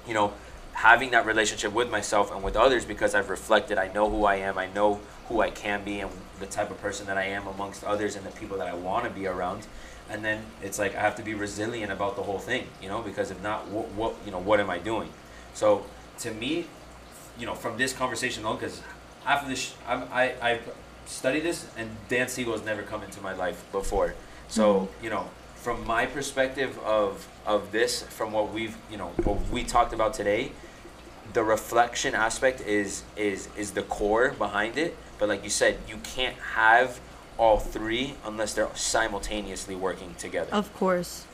you know having that relationship with myself and with others because i've reflected i know who i am i know who i can be and the type of person that i am amongst others and the people that i want to be around. And then it's like i have to be resilient about the whole thing you know because if not what, what you know what am i doing? So to me you know from this conversation alone because after this I'm, i i studied this and dan siegel has never come into my life before. So mm-hmm. you know from my perspective of of this from what we've you know what we talked about today the reflection aspect is is is the core behind it but like you said you can't have all three unless they're simultaneously working together. Of course,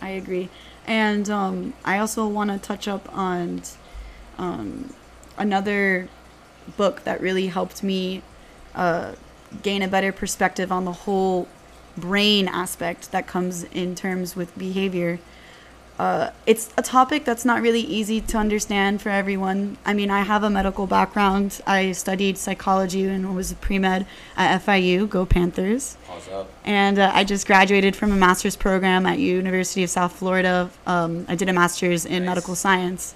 I agree, and um, I also want to touch up on um, another book that really helped me uh, gain a better perspective on the whole brain aspect that comes in terms with behavior. Uh, it's a topic that's not really easy to understand for everyone. I mean, I have a medical background. I studied psychology and was a pre med at FIU. Go Panthers! And uh, I just graduated from a master's program at University of South Florida. Um, I did a master's in Nice. medical science,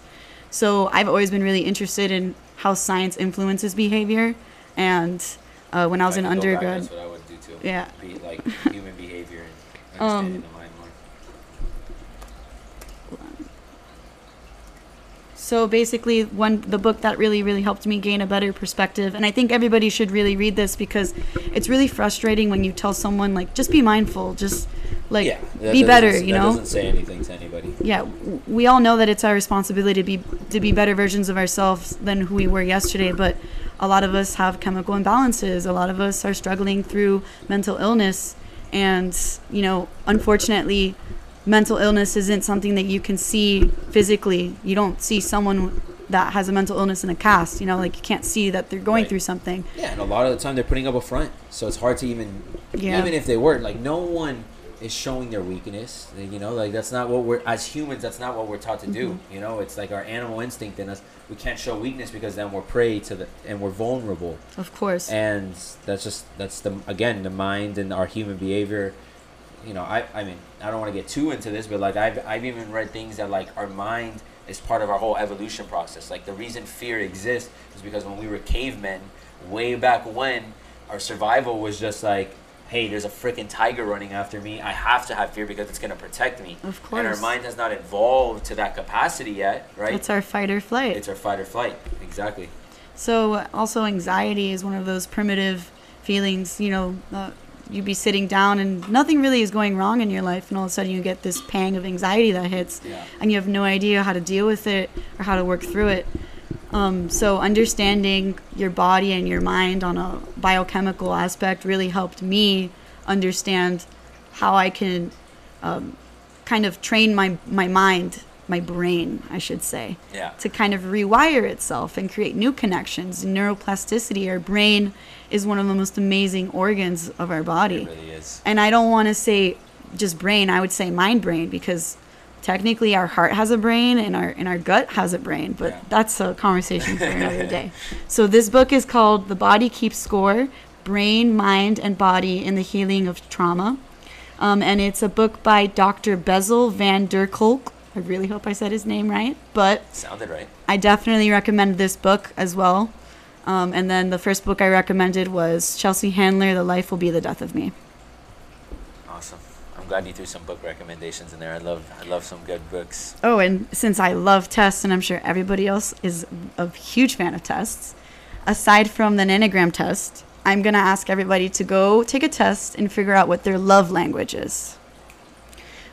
so I've always been really interested in how science influences behavior. And uh, when I was If in back, undergrad, that's what i would do too Yeah. be like human behavior and Um, understanding the mind more So basically, one the book that really really helped me gain a better perspective, and I think everybody should really read this because it's really frustrating when you tell someone like just be mindful, just like yeah, be better, you know. doesn't say anything to anybody. yeah, we all know that it's our responsibility to be to be better versions of ourselves than who we were yesterday. But a lot of us have chemical imbalances. A lot of us are struggling through mental illness, and you know, unfortunately, mental illness isn't something that you can see physically. You don't see someone that has a mental illness in a cast. You know, like you can't see that they're going Right. through something. Yeah, and a lot of the time they're putting up a front, so it's hard to even, Yeah. even if they were like, no one is showing their weakness. You know, like that's not what we're as humans. That's not what we're taught to do. Mm-hmm. You know, it's like our animal instinct in us. We can't show weakness because then we're prey to the and we're vulnerable. Of course. And that's just that's the again the mind and our human behavior you know, I, I mean, I don't want to get too into this, but like I've, I've even read things that like our mind is part of our whole evolution process. Like the reason fear exists is because when we were cavemen, way back when, our survival was just like, hey, there's a freaking tiger running after me. I have to have fear because it's gonna protect me. Of course. And our mind has not evolved to that capacity yet, right? It's our fight or flight. It's our fight or flight. Exactly. So also anxiety is one of those primitive feelings. You know, uh, you'd be sitting down and nothing really is going wrong in your life, and all of a sudden you get this pang of anxiety that hits, Yeah. and you have no idea how to deal with it or how to work through it. Um, so understanding your body and your mind on a biochemical aspect really helped me understand how I can um, kind of train my my mind, my brain, I should say Yeah. to kind of rewire itself and create new connections. Neuroplasticity, our brain is one of the most amazing organs of our body. It really is. And I don't want to say just brain, I would say mind brain because technically our heart has a brain and our and our gut has a brain, but Yeah. that's a conversation for another day. So this book is called The Body Keeps Score: Brain, Mind and Body in the Healing of Trauma. Um, and it's a book by Dr. Bessel van der Kolk. I really hope I said his name right, but Sounded right. I definitely recommend this book as well. Um, and then the first book I recommended was Chelsea Handler, The Life Will Be the Death of Me. Awesome. I'm glad you threw some book recommendations in there. I love I love some good books. Oh, and since I love tests, and I'm sure everybody else is a huge fan of tests, aside from the Enneagram test, I'm going to ask everybody to go take a test and figure out what their love language is.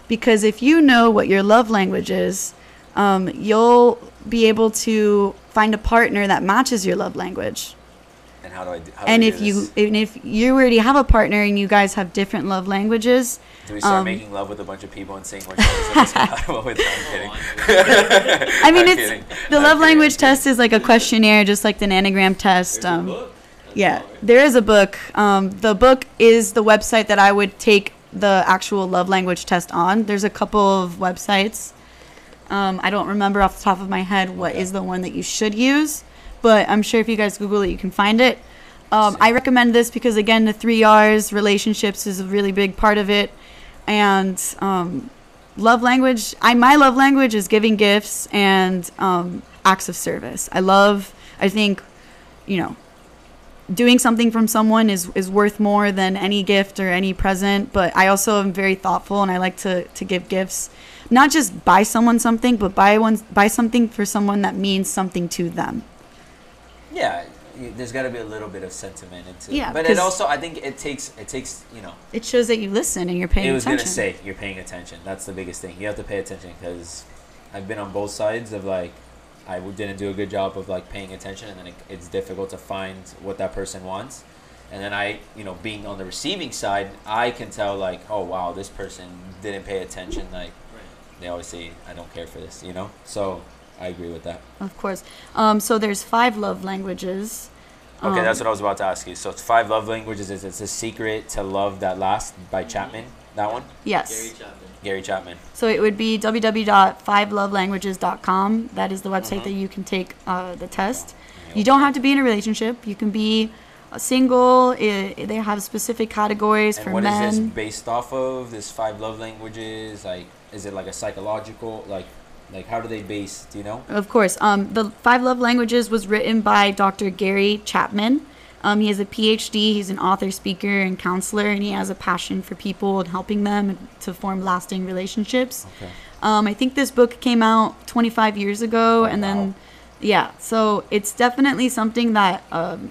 Because if you know what your love language is, um, you'll be able to find a partner that matches your love language. And how do I do? How do and I if do you this? and if you already have a partner and you guys have different love languages, do we start um, making love with a bunch of people and seeing which one is compatible with? I'm kidding. I mean I'm it's kidding. the I'm love kidding, language test is like a questionnaire, just like the Enneagram test. There's a Um, book. Yeah, all right. there is a book. Um, the book is the website that I would take the actual love language test on. There's a couple of websites. Um, I don't remember off the top of my head what is Okay. the one that you should use, but I'm sure if you guys Google it, you can find it. Um, I recommend this because again, the three R's, relationships, is a really big part of it, and um, love language. I my love language is giving gifts and um, acts of service. I love. I think, you know, doing something from someone is, is worth more than any gift or any present but i also am very thoughtful and i like to, to give gifts not just buy someone something but buy one buy something for someone that means something to them Yeah, there's got to be a little bit of sentiment into Yeah, it. But it also, I think it takes it takes you know. it shows that you listen and you're paying it was attention gonna say you're paying attention. That's the biggest thing. You have to pay attention because I've been on both sides of like I didn't do a good job of like paying attention, and then it, it's difficult to find what that person wants. And then I, you know, being on the receiving side, I can tell like, oh wow, this person didn't pay attention. Like. They always say, I don't care for this, you know. So I agree with that. of course um, so there's five love languages Okay, Um, that's what I was about to ask you. So it's five love languages. Is it's a secret to love that last by Chapman? That one, yes Gary Chapman. Gary Chapman. So it would be www.fivelovelanguages.com. That is the website Mhm. that you can take uh, the test. You don't have to be in a relationship. You can be a single. I they have specific categories And for what is men. this based off of? This five love languages? Like, is it like a psychological? Like, like how do they base? Do you know? Of course. Um, the Five Love Languages was written by Dr. Gary Chapman. Um, he has a PhD. He's an author, speaker, and counselor, and he has a passion for people and helping them to form lasting relationships. Okay. Um, I think this book came out 25 years ago, Oh, and then, yeah, so it's definitely something that um,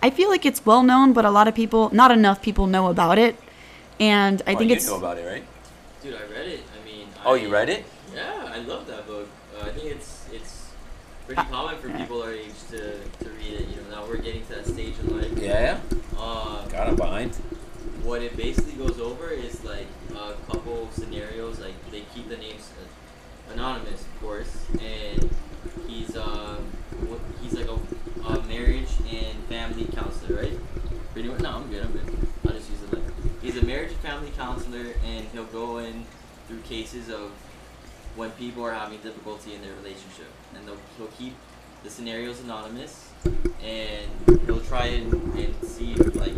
I feel like it's well known, but a lot of people, not enough people, know about it. And I Well, think you it's know about it, right? Dude, I read it. Oh, you read it? Yeah, I love that book. Uh, I think it's it's pretty common for people our age to, to read it. You know, now we're getting to that stage in life. Yeah. Uh, Got him behind. what it basically goes over is like a couple scenarios. Like they keep the names uh, anonymous, of course, and he's wh- he's like a, a marriage and family counselor, right? Pretty much. No, I'm good. I'm good. I'll just use it like he's a marriage and family counselor, and he'll go in through cases of when people are having difficulty in their relationship, and they'll, he'll keep the scenarios anonymous, and he'll try and, and see if like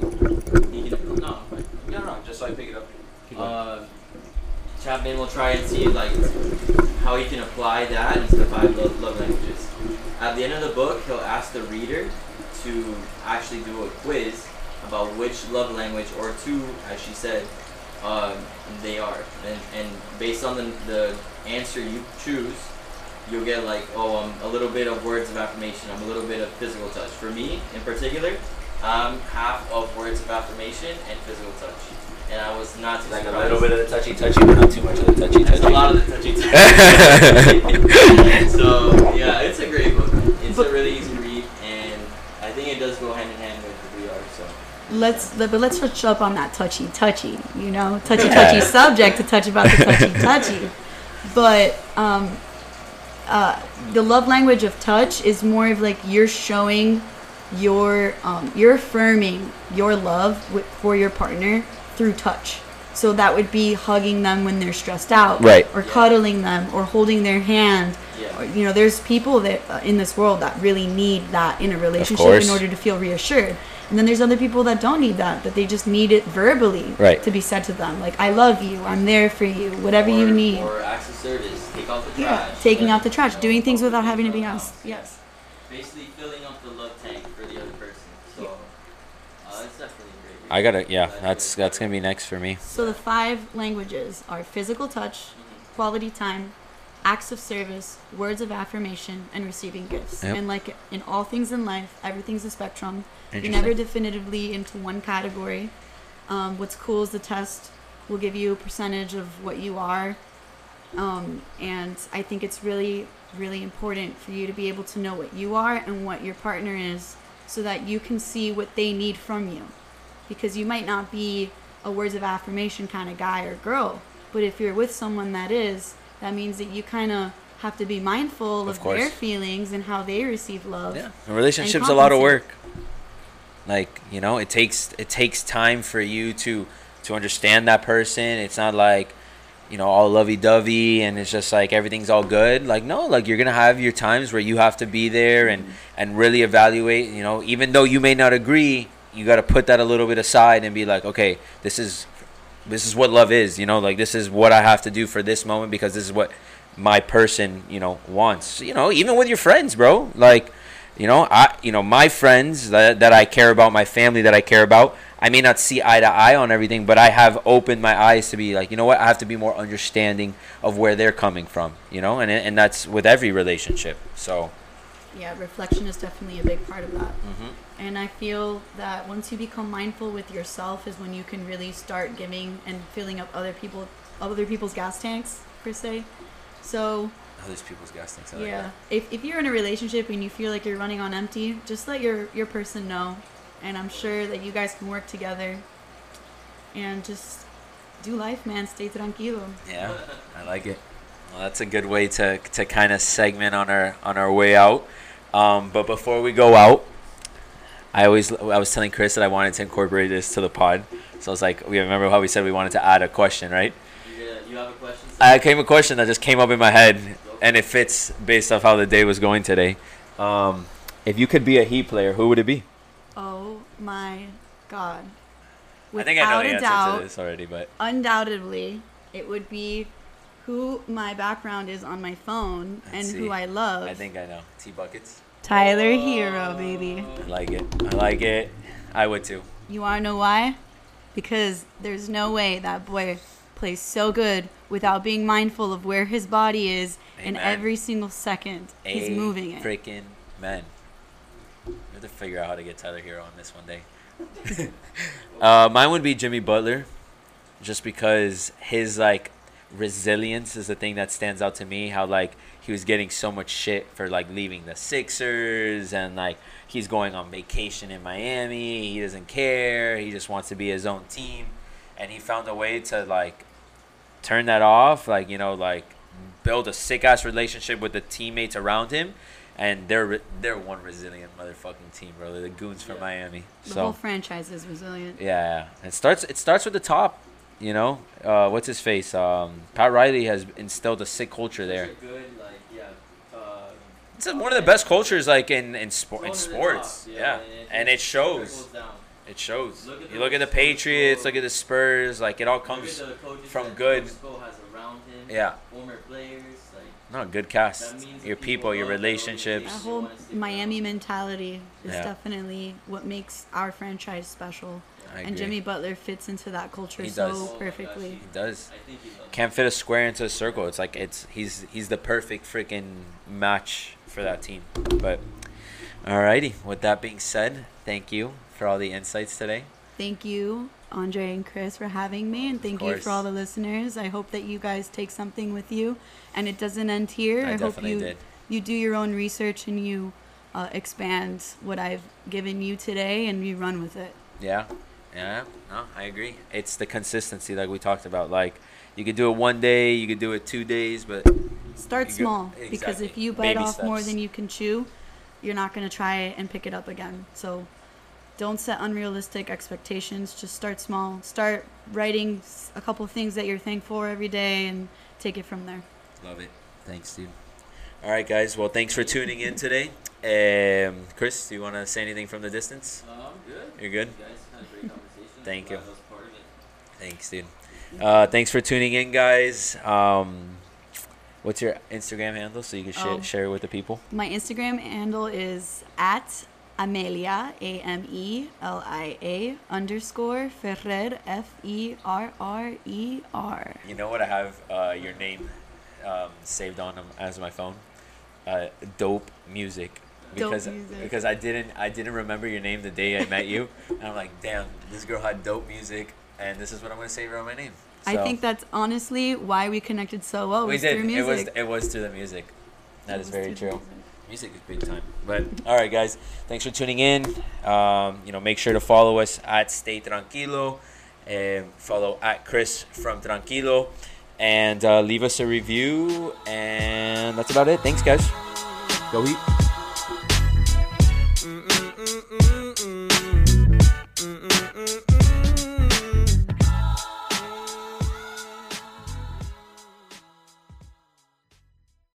he can. No, I'm. No, no, just so I pick it up. Keep going. Um, Chapman will try and see like how he can apply that into the five love, love languages. At the end of the book, he'll ask the reader to actually do a quiz about which love language or two, as she said, um, they are. And, and based on the, the answer you choose, you'll get like, oh, I'm a little bit of words of affirmation. I'm a little bit of physical touch. For me, in particular, I'm half of words of affirmation and physical touch. And I was not too like a little bit of the touchy touchy, but not too much of the touchy That's touchy. a lot of the touchy touchy. so yeah, it's a great book. It's a really easy read, and I think it does go hand in hand with who we are. So Let's but let's switch up on that touchy touchy. You know, touchy touchy subject to touch about the touchy touchy. But um, uh, the love language of touch is more of like you're showing your um, you're affirming your love with, for your partner through touch. So that would be hugging them when they're stressed out, Right. Or cuddling them, or holding their hand. yeah, Or, you know, there's people that uh, in this world that really need that in a relationship in order to feel reassured. And then there's other people that don't need that, that they just need it verbally Right. to be said to them, like "I love you," "I'm there for you," whatever or, you need. Or acts of service, take out the yeah, taking let- out the trash, doing things without having to be asked. Yes. Basically, filling up the love tank for the other person. So uh, it's definitely great. I gotta, yeah, that's that's gonna be next for me. So the five languages are physical touch, quality time, acts of service, words of affirmation, and receiving gifts. Yep. And like in all things in life, everything's a spectrum. You're never definitively into one category. Um, what's cool is the test will give you a percentage of what you are. Um, and I think it's really, really important for you to be able to know what you are and what your partner is so that you can see what they need from you. Because you might not be a words of affirmation kind of guy or girl, but if you're with someone that is, that means that you kind of have to be mindful Of of, their feelings and how they receive love. Yeah, a relationship's a lot of work. Like you know, it takes it takes time for you to to understand that person. It's not like you know all lovey dovey and it's just like everything's all good. Like no, like you're gonna have your times where you have to be there and mm-hmm. and really evaluate. You know, even though you may not agree, you got to put that a little bit aside and be like, okay, this is this is what love is. You know, like this is what I have to do for this moment because this is what my person you know wants. You know, even with your friends, bro. Like you know i you know my friends that, that i care about my family that i care about i may not see eye to eye on everything but i have opened my eyes to be like you know what i have to be more understanding of where they're coming from you know and and that's with every relationship so Yeah, reflection is definitely a big part of that. mhm. And I feel that once you become mindful with yourself is when you can really start giving and filling up other people other people's gas tanks per se. So other people's gas tanks like yeah, that. if, if you're in a relationship and you feel like you're running on empty, just let your your person know, and I'm sure that you guys can work together. And just do life, man. Stay tranquilo. yeah i like it well that's a good way to to kind of segment on our on our way out um, but before we go out I always I was telling Chris that I wanted to incorporate this to the pod. So I was like, we remember how we said we wanted to add a question, right? You, uh, you have a question? I came a question that just came up in my head, and it fits based off how the day was going today. Um, if you could be a Heat player, who would it be? Oh my God. I think I know the answer doubt, to this already, but undoubtedly it would be who my background is on my phone Let's and see. who I love. I think I know. T buckets. Tyler Herro, baby. I like it. I like it. I would too. You want to know why? Because there's no way that boy plays so good without being mindful of where his body is in Amen. every single second he's moving it. Freaking men. We have to figure out how to get Tyler Herro on this one day. uh, mine would be Jimmy Butler, just because his like resilience is the thing that stands out to me. How like he was getting so much shit for like leaving the Sixers and like he's going on vacation in Miami. He doesn't care. He just wants to be his own team, and he found a way to like turn that off. Like you know like build a sick ass relationship with the teammates around him, and they're they're one resilient motherfucking team, bro. They're the goons from Yeah. Miami. The So whole franchise is resilient. yeah, it starts it starts with the top. You know, uh, what's his face? Um, Pat Riley has instilled a sick culture there. Good, like, yeah. It's one of the best cultures, like in in, sport in It's one of the sports. top, Yeah, and it- and it shows. It shows. Look you look at the Patriots, go- look at the Spurs. Like it all Look comes. at the coaches from that good- has around him. Yeah. Former players, like No, good cast. Your people people, your relationships. That whole Miami mentality is Yeah. definitely what makes our franchise special. I and. Jimmy Butler fits into that culture so does. Oh my gosh, perfectly. He does. I think he loves Can't fit a square into a circle. It's like it's he's he's the perfect freaking match for that team. But alrighty. With that being said, thank you for all the insights today. Thank you, Andre and Chris, for having me, and thank you for all the listeners. I hope that you guys take something with you, and it doesn't end here. I hope you did. you do your own research and you uh, expand what I've given you today, and you run with it. Yeah. Yeah. No, I agree. It's the consistency like we talked about. Like you could do it one day, you could do it two days, but Start You go- small because if you bite Baby off more than you can chew, you're not going to try it and pick it up again. So don't set unrealistic expectations. Just start small. Start writing a couple of things that you're thankful for every day and take it from there. love it. Thanks, dude. All right, guys. Well, thanks for tuning in today. Um, Chris, do you want to say anything from the distance? it. Um, good. You're good. You guys had a great conversation. Thank you. I was part of it. Thanks, dude. Uh, thanks for tuning in, guys. Um, what's your Instagram handle so you can share Oh. share it with the people? My Instagram handle is at Amelia, A M E L I A underscore Ferrer, F E R R E R. You know what? I have uh, your name um, saved on as my phone. Uh, dope music. Because because I didn't I didn't remember your name the day I met you, and I'm like, damn, this girl had dope music, and this is what I'm gonna save her on my name. I think that's honestly why we connected so well. we was did. Through It was music. it was through the music. That It is very true. music. Music is big time. But all right, guys, thanks for tuning in. Um, you know, make sure to follow us at Stay Tranquilo, and follow at Chris from Tranquilo, and uh, leave us a review. And that's about it. Thanks, guys. Go eat.